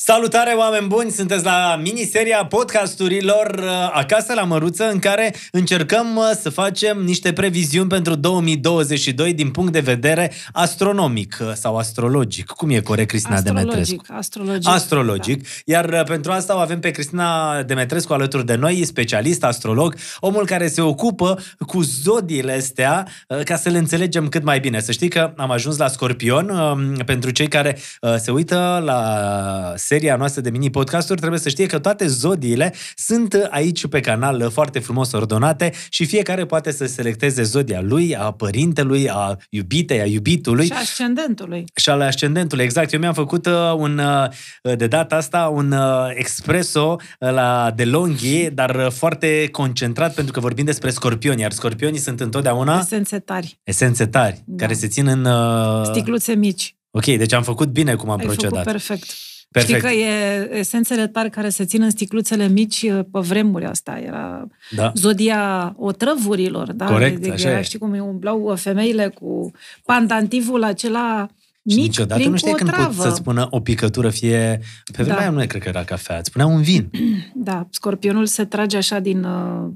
Salutare, oameni buni! Sunteți la miniseria podcasturilor uh, Acasă la Măruță, în care încercăm uh, să facem niște previziuni pentru 2022 din punct de vedere astronomic uh, sau astrologic. Cum e corect, Cristina Astrologic, Demetrescu? astrologic. Astrologic. Da. Iar pentru asta o avem pe Cristina Demetrescu alături de noi, specialist, astrolog, omul care se ocupă cu zodiile astea ca să le înțelegem cât mai bine. Să știi că am ajuns la Scorpion. um, Pentru cei care se uită la seria noastră de mini-podcasturi, trebuie să știe că toate zodiile sunt aici pe canal foarte frumos ordonate și fiecare poate să selecteze zodia lui, a părintelui, a iubitei, a iubitului. Și ascendentului. Și al ascendentului, exact. Eu mi-am făcut uh, un, uh, de data asta un uh, expreso la DeLonghi, dar uh, foarte concentrat pentru că vorbim despre scorpioni, iar scorpionii sunt întotdeauna Esențe tari. esențe tari, Da. care se țin în... Uh... Sticluțe mici. Ok, deci am făcut bine cum am Ai procedat. făcut perfect. Perfect. Știi că e esențele tari care se țin în sticluțele mici pe vremuri asta. Era Da. zodia otrăvurilor. Da? Corect, de, așa era, e. Știi cum îi umblau femeile cu pandantivul acela Și mic, niciodată plin nu cu știi când pot otravă. să spună o picătură, fie... Pe vremea Da. aia nu cred că era cafea, îți spunea un vin. Da, scorpionul se trage așa din, uh,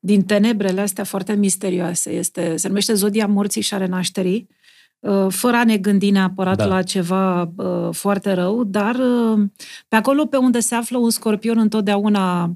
din tenebrele astea foarte misterioase. Este, se numește zodia morții și a renașterii, uh, fără a ne gândi neapărat Da. da. la ceva uh, foarte rău, dar uh, pe acolo pe unde se află un scorpion întotdeauna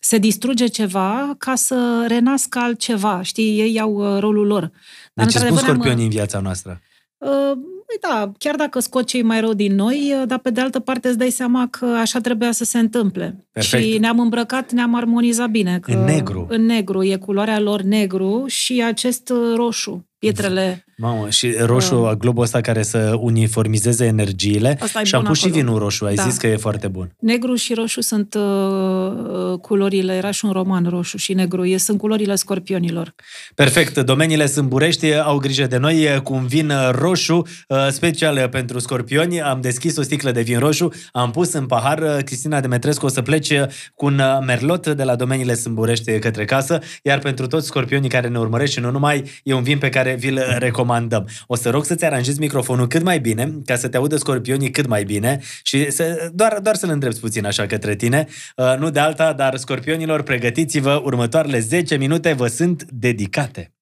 se distruge ceva ca să renască altceva. Știi, ei iau uh, rolul lor. De ce spun într-adevăr, am- scorpionii în viața noastră? Uh, Păi da, chiar dacă scot cei mai rău din noi, uh, dar pe de altă parte îți dai seama că așa trebuia să se întâmple. Perfect. Și ne-am îmbrăcat, ne-am armonizat bine. Că În negru. În negru, e culoarea lor negru și acest uh, roșu, pietrele. Mamă, și roșu, globul ăsta care să uniformizeze energiile Ăsta e și am bun pus și acolo. vinul roșu, ai Da. zis că e foarte bun. Negru și roșu sunt uh, uh, culorile, era și un roman roșu și negru, e, sunt culorile scorpionilor. Perfect, domeniile Sâmburești au grijă de noi cu un vin roșu uh, special pentru scorpioni. Am deschis o sticlă de vin roșu, am pus în pahar. Cristina Demetrescu o să plece cu un merlot de la domeniile Sâmburești către casă, iar pentru toți scorpionii care ne urmăresc și nu numai, e un vin pe care vi-l recomandăm. O să rog să-ți aranjezi microfonul cât mai bine, ca să te audă scorpionii cât mai bine și să, doar, doar să-l îndrepți puțin așa către tine, uh, nu de alta, dar scorpionilor, pregătiți-vă, următoarele 10 minute vă sunt dedicate.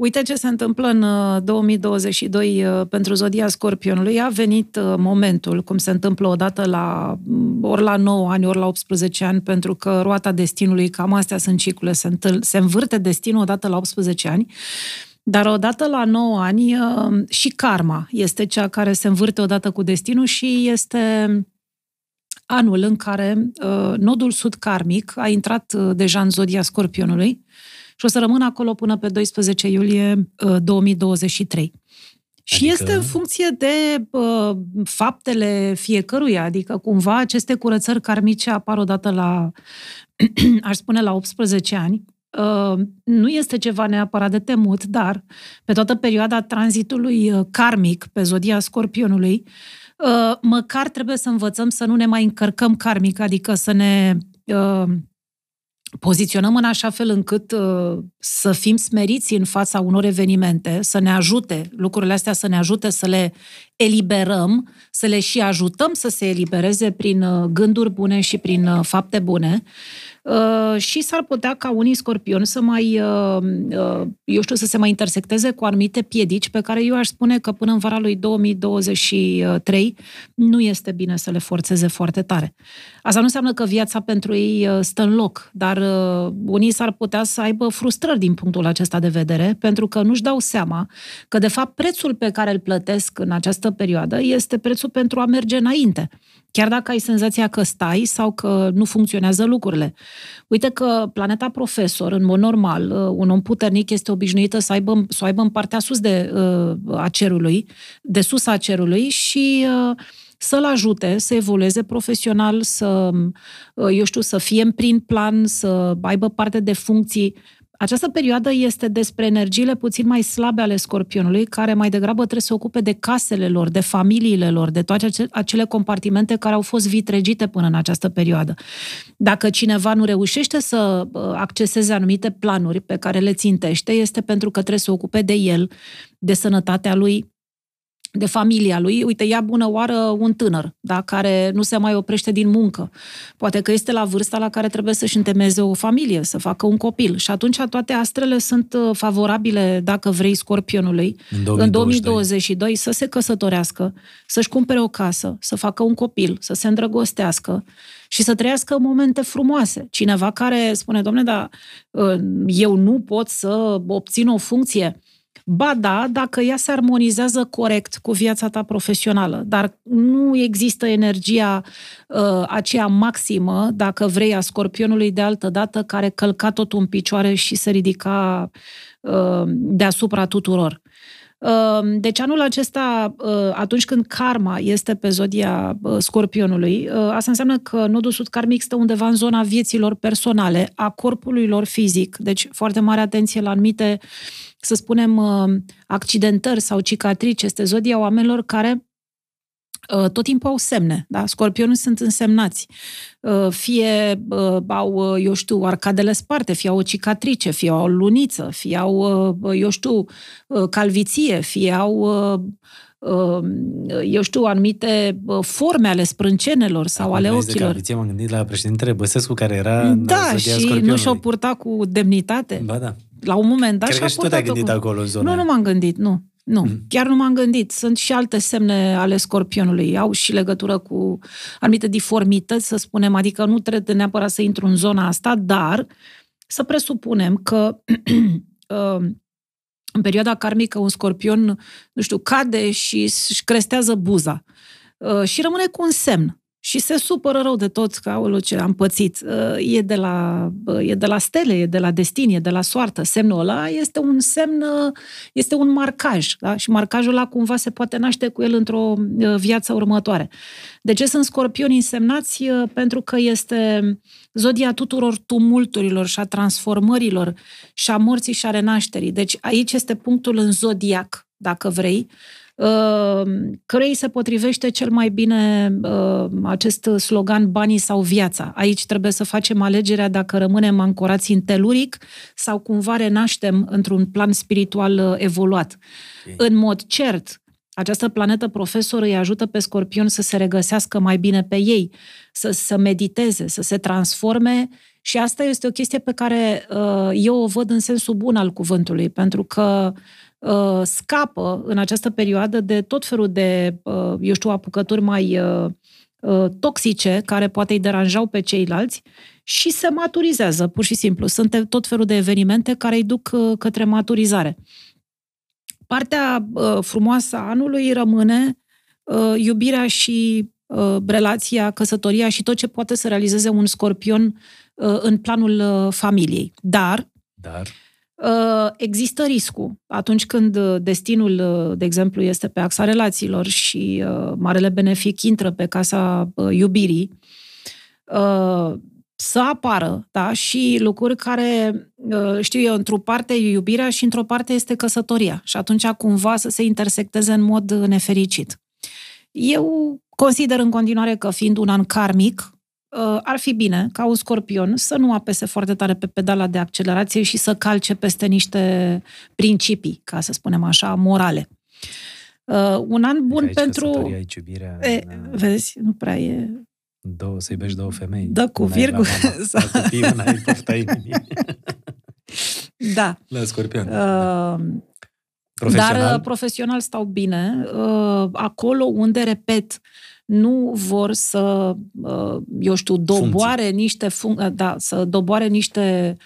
Uite ce se întâmplă în uh, 2022 uh, pentru zodia Scorpionului. A venit uh, momentul, cum se întâmplă odată la mm, ori la 9 ani, ori la 18 ani, pentru că roata destinului, cam astea sunt ciclule, se, întâl- se învârte destinul odată la 18 ani, dar odată la 9 ani uh, și karma este cea care se învârte odată cu destinul și este anul în care uh, nodul sud karmic a intrat uh, deja în zodia Scorpionului și o să rămână acolo până pe 12 iulie uh, 2023. Și Adică? este în funcție de uh, faptele fiecăruia, adică cumva aceste curățări karmice apar odată la, aș spune, la 18 ani. Uh, nu este ceva neapărat de temut, dar pe toată perioada tranzitului uh, karmic pe zodia Scorpionului, uh, măcar trebuie să învățăm să nu ne mai încărcăm karmic, adică să ne uh, poziționăm în așa fel încât uh, să fim smeriți în fața unor evenimente, să ne ajute, lucrurile astea să ne ajute să le eliberăm, să le și ajutăm să se elibereze prin uh, gânduri bune și prin uh, fapte bune. Uh, și s-ar putea ca unii scorpioni să mai, uh, uh, eu știu, să se mai intersecteze cu anumite piedici pe care eu aș spune că până în vara lui 2023 nu este bine să le forțeze foarte tare. Asta nu înseamnă că viața pentru ei uh, stă în loc, dar uh, unii s-ar putea să aibă frustrări din punctul acesta de vedere, pentru că nu-și dau seama că, de fapt, prețul pe care îl plătesc în această perioadă este prețul pentru a merge înainte. Chiar dacă ai senzația că stai sau că nu funcționează lucrurile. Uite că planeta profesor, în mod normal, uh, un om puternic este obișnuită să, aibă, să o aibă în partea sus de uh, a cerului, de sus a cerului și uh, să-l ajute să evolueze profesional, să, uh, eu știu, să fie în prin plan, să aibă parte de funcții. Această perioadă este despre energiile puțin mai slabe ale scorpionului, care mai degrabă trebuie să se ocupe de casele lor, de familiile lor, de toate ace- acele compartimente care au fost vitregite până în această perioadă. Dacă cineva nu reușește să uh, acceseze anumite planuri pe care le țintește, este pentru că trebuie să se ocupe de el, de sănătatea lui, de familia lui, uite, ia bună oară un tânăr, da, care nu se mai oprește din muncă. Poate că este la vârsta la care trebuie să-și întemeze o familie, să facă un copil. Și atunci toate astrele sunt uh, favorabile, dacă vrei, scorpionului, În 2022. în 2022 să se căsătorească, să-și cumpere o casă, să facă un copil, să se îndrăgostească și să trăiască momente frumoase. Cineva care spune, domne, dar uh, eu nu pot să obțin o funcție, Ba da, dacă ea se armonizează corect cu viața ta profesională, dar nu există energia uh, aceea maximă, dacă vrei, a scorpionului de altă dată, care călca tot în picioare și se ridica uh, deasupra tuturor. Uh, Deci anul acesta, uh, atunci când karma este pe zodia uh, scorpionului, uh, asta înseamnă că nodul sud karmic stă undeva în zona vieților personale, a corpului lor fizic. Deci foarte mare atenție la anumite să spunem, uh, accidentări sau cicatrici, este zodia oamenilor care uh, tot timpul au semne, da? Scorpionii sunt însemnați. Uh, Fie uh, au, uh, eu știu, arcadele sparte, fie au o cicatrice, fie au o luniță, fie au, uh, eu știu, uh, calviție, fie au, uh, uh, eu știu, anumite uh, forme ale sprâncenelor sau Acum ale când ai zis de ochilor. calviție, m-am gândit la președintele Băsescu, care era în Da, zodia și nu Scorpionului. și-o purta cu demnitate. Ba da. La un moment dat Cred că și-a și tu te-ai purtat-o gândit cu- acolo în zona Nu, nu aia. m-am gândit, nu. Nu, Mhm. chiar nu m-am gândit. Sunt și alte semne ale scorpionului. Au și legătură cu anumite diformități, să spunem, adică nu trebuie neapărat să intru în zona asta, dar să presupunem că uh, în perioada karmică un scorpion, nu știu, cade și își crestează buza uh, și rămâne cu un semn și se supără rău de tot că, aoleu, ce am pățit. Uh, E de, la, uh, e de la stele, e de la destin, e de la soartă. Semnul ăla este un semn, uh, este un marcaj. Da? Și marcajul ăla cumva se poate naște cu el într-o uh, viață următoare. De ce sunt scorpioni însemnați? Uh, Pentru că este zodia tuturor tumulturilor și a transformărilor și a morții și a renașterii. Deci aici este punctul în zodiac, dacă vrei, uh, cărei se potrivește cel mai bine uh, acest slogan banii sau viața. Aici trebuie să facem alegerea dacă rămânem ancorați în teluric sau cumva renaștem într-un plan spiritual uh, evoluat. Ok. În mod cert, această planetă profesor îi ajută pe scorpion să se regăsească mai bine pe ei, să, să mediteze, să se transforme și asta este o chestie pe care uh, eu o văd în sensul bun al cuvântului, pentru că uh, scapă în această perioadă de tot felul de, uh, eu știu, apucături mai uh, uh, toxice care poate îi deranjau pe ceilalți și se maturizează, pur și simplu. Sunt tot felul de evenimente care îi duc uh, către maturizare. Partea uh, frumoasă a anului rămâne uh, iubirea și uh, relația, căsătoria și tot ce poate să realizeze un scorpion uh, în planul uh, familiei. Dar Dar, Uh, există riscul atunci când uh, destinul, uh, de exemplu, este pe axa relațiilor și uh, marele benefic intră pe casa uh, iubirii, uh, să apară, da, și lucruri care, uh, știu eu, într-o parte e iubirea și într-o parte este căsătoria. Și atunci cumva să se intersecteze în mod uh, nefericit. Eu consider în continuare că fiind un an karmic, uh, ar fi bine ca un scorpion să nu apese foarte tare pe pedala de accelerație și să calce peste niște principii, ca să spunem așa, morale. Uh, un an bun aici pentru... căsătoria, aici iubirea, E, na, vezi, nu prea e... două, să iubești două femei. Da, cu Una e la virgul. mama, Sau- La copii, una e pofta inimii. Da. La scorpion. Uh, Profesional. Dar uh, profesional stau bine. Uh, acolo unde, repet, nu vor să, uh, eu știu, doboare niște func- da, să doboare niște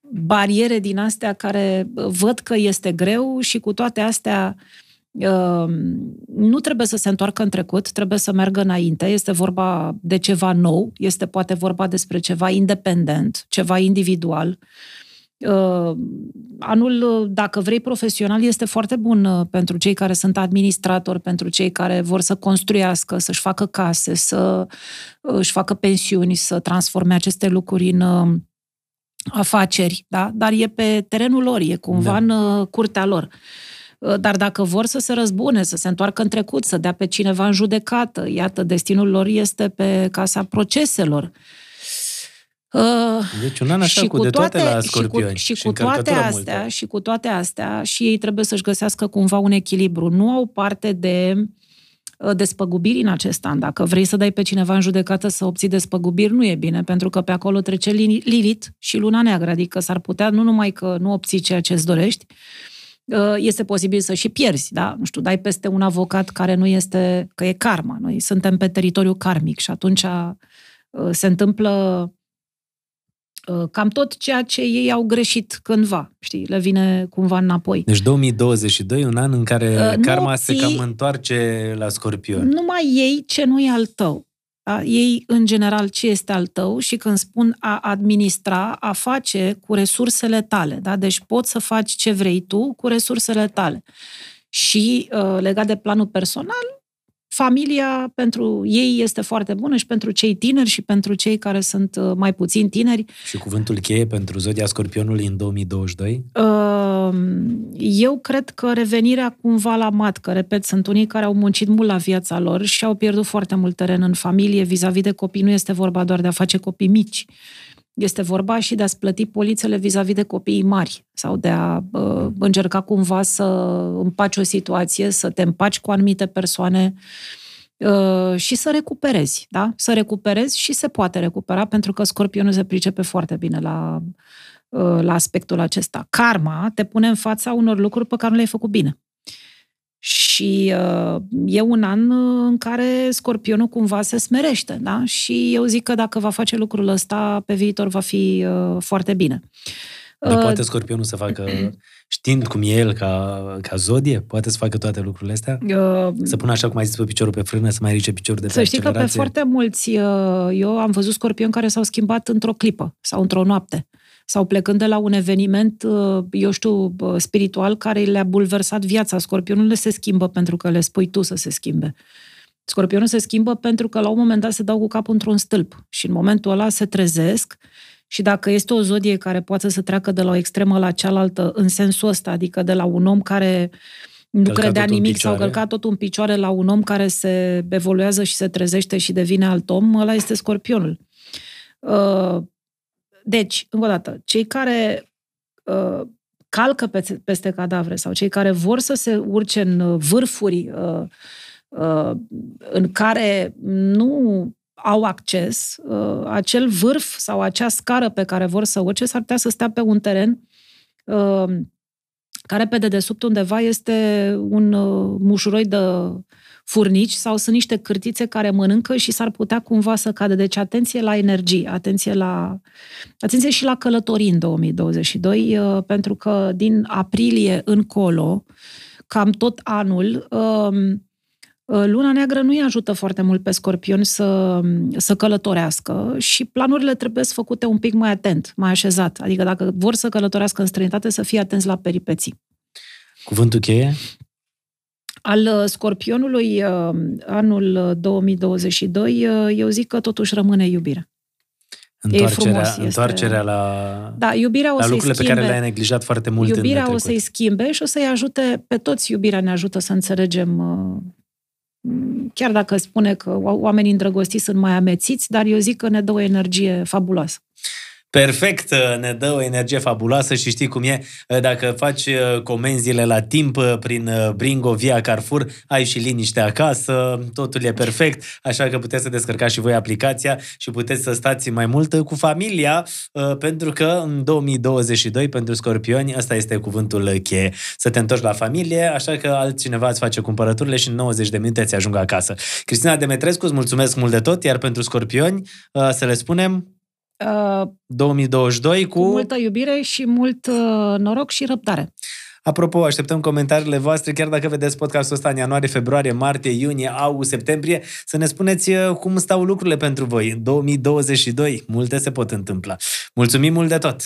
bariere din astea care uh, văd că este greu și cu toate astea uh, nu trebuie să se întoarcă în trecut, trebuie să meargă înainte. Este vorba de ceva nou, este poate vorba despre ceva independent, ceva individual. Uh, anul, uh, dacă vrei, profesional, este foarte bun uh, pentru cei care sunt administratori, pentru cei care vor să construiască, să-și facă case, să uh, își facă pensiuni, să transforme aceste lucruri în uh, afaceri, da? Dar e pe terenul lor, e cumva Da. în uh, curtea lor. Uh, Dar dacă vor să se răzbune, să se întoarcă în trecut, să dea pe cineva în judecată, iată, destinul lor este pe casa proceselor. Uh, deci un an așa și cu, de toate, toate la scorpioni. Și cu, și cu toate astea, multe. și cu toate astea, și ei trebuie să-și găsească cumva un echilibru. Nu au parte de uh, despăgubiri în acest an. Dacă vrei să dai pe cineva în judecată să obții despăgubiri, nu e bine, pentru că pe acolo trece Lilith și luna neagră, adică s-ar putea nu numai că nu obții ceea ce îți dorești, uh, este posibil să și pierzi, da? Nu știu, dai peste un avocat care nu este, că e karma. Noi suntem pe teritoriu karmic și atunci se întâmplă Uh, cam tot ceea ce ei au greșit cândva, știi, le vine cumva înapoi. Deci 2022, un an în care uh, karma se cam întoarce la scorpion. Numai ei ce nu e al tău. Da? Ei, în general, ce este al tău și când spun a administra, a face cu resursele tale. Da? Deci poți să faci ce vrei tu cu resursele tale. Și uh, legat de planul personal, familia pentru ei este foarte bună și pentru cei tineri și pentru cei care sunt uh, mai puțin tineri. Și cuvântul cheie pentru Zodia Scorpionului în 2022? Uh, eu cred că revenirea cumva la matcă, repet, sunt unii care au muncit mult la viața lor și au pierdut foarte mult teren în familie, vis-a-vis de copii, nu este vorba doar de a face copii mici, este vorba și de a-ți plăti polițele vis-a-vis de copiii mari sau de a uh, încerca cumva să împaci o situație, să te împaci cu anumite persoane uh, și să recuperezi, da? Să recuperezi și se poate recupera pentru că scorpionul se pricepe foarte bine la, uh, la aspectul acesta. Karma te pune în fața unor lucruri pe care nu le-ai făcut bine. Și uh, e un an uh, în care scorpionul cumva se smerește, da? Și eu zic că dacă va face lucrul ăsta, pe viitor va fi uh, foarte bine. Dar uh, poate scorpionul să facă, știind cum e el ca, ca zodie, poate să facă toate lucrurile astea? Uh, să pună așa cum ai zis pe piciorul pe frână, să mai ridice piciorul de pe Să știi că pe foarte mulți, uh, eu am văzut scorpion care s-au schimbat într-o clipă sau într-o noapte sau plecând de la un eveniment, uh, eu știu, spiritual, care le-a bulversat viața. Scorpionul le se schimbă pentru că le spui tu să se schimbe. Scorpionul se schimbă pentru că la un moment dat se dau cu capul într-un stâlp și în momentul ăla se trezesc și dacă este o zodie care poate să treacă de la o extremă la cealaltă în sensul ăsta, adică de la un om care nu călcat credea nimic sau călcat tot în picioare la un om care se evoluează și se trezește și devine alt om, ăla este scorpionul. Uh, deci, încă o dată, cei care uh, calcă pe, peste cadavre sau cei care vor să se urce în uh, vârfuri uh, uh, în care nu au acces, uh, acel vârf sau acea scară pe care vor să urce s-ar putea să stea pe un teren uh, care pe dedesubt undeva este un uh, mușuroi de furnici sau sunt niște cârtițe care mănâncă și s-ar putea cumva să cadă. Deci atenție la energie, atenție, la, atenție și la călătorii în 2022, uh, pentru că din aprilie încolo, cam tot anul, um, uh, Luna neagră nu îi ajută foarte mult pe scorpion să, să călătorească și planurile trebuie să făcute un pic mai atent, mai așezat. Adică dacă vor să călătorească în străinătate, să fie atenți la peripeții. Cuvântul cheie? Al uh, scorpionului uh, anul 2022, uh, eu zic că totuși rămâne iubirea. Întoarcerea, frumos, întoarcerea este... la, da, iubirea o la lucrurile schimbe. pe care le-ai neglijat foarte mult Iubirea în o să-i schimbe și o să-i ajute pe toți. Iubirea ne ajută să înțelegem chiar dacă spune că oamenii îndrăgostiți sunt mai amețiți, dar eu zic că ne dă o energie fabuloasă. Perfect, uh, ne dă o energie fabuloasă și știi cum e, uh, dacă faci uh, comenzile la timp prin Bringo via Carrefour, ai și liniște acasă, totul e perfect, așa că puteți să descărcați și voi aplicația și puteți să stați mai mult cu familia, pentru că în 2022, pentru scorpioni, ăsta este cuvântul cheie, să te întorci la familie, așa că altcineva îți face cumpărăturile și în 90 de minute ți ajung acasă. Cristina Demetrescu, îți mulțumesc mult de tot, iar pentru scorpioni, să le spunem, 2022 cu... cu multă iubire și mult uh, noroc și răbdare. Apropo, așteptăm comentariile voastre, chiar dacă vedeți podcastul ăsta în ianuarie, februarie, martie, iunie, august, septembrie, să ne spuneți uh, cum stau lucrurile pentru voi. În 2022 multe se pot întâmpla. Mulțumim mult de tot!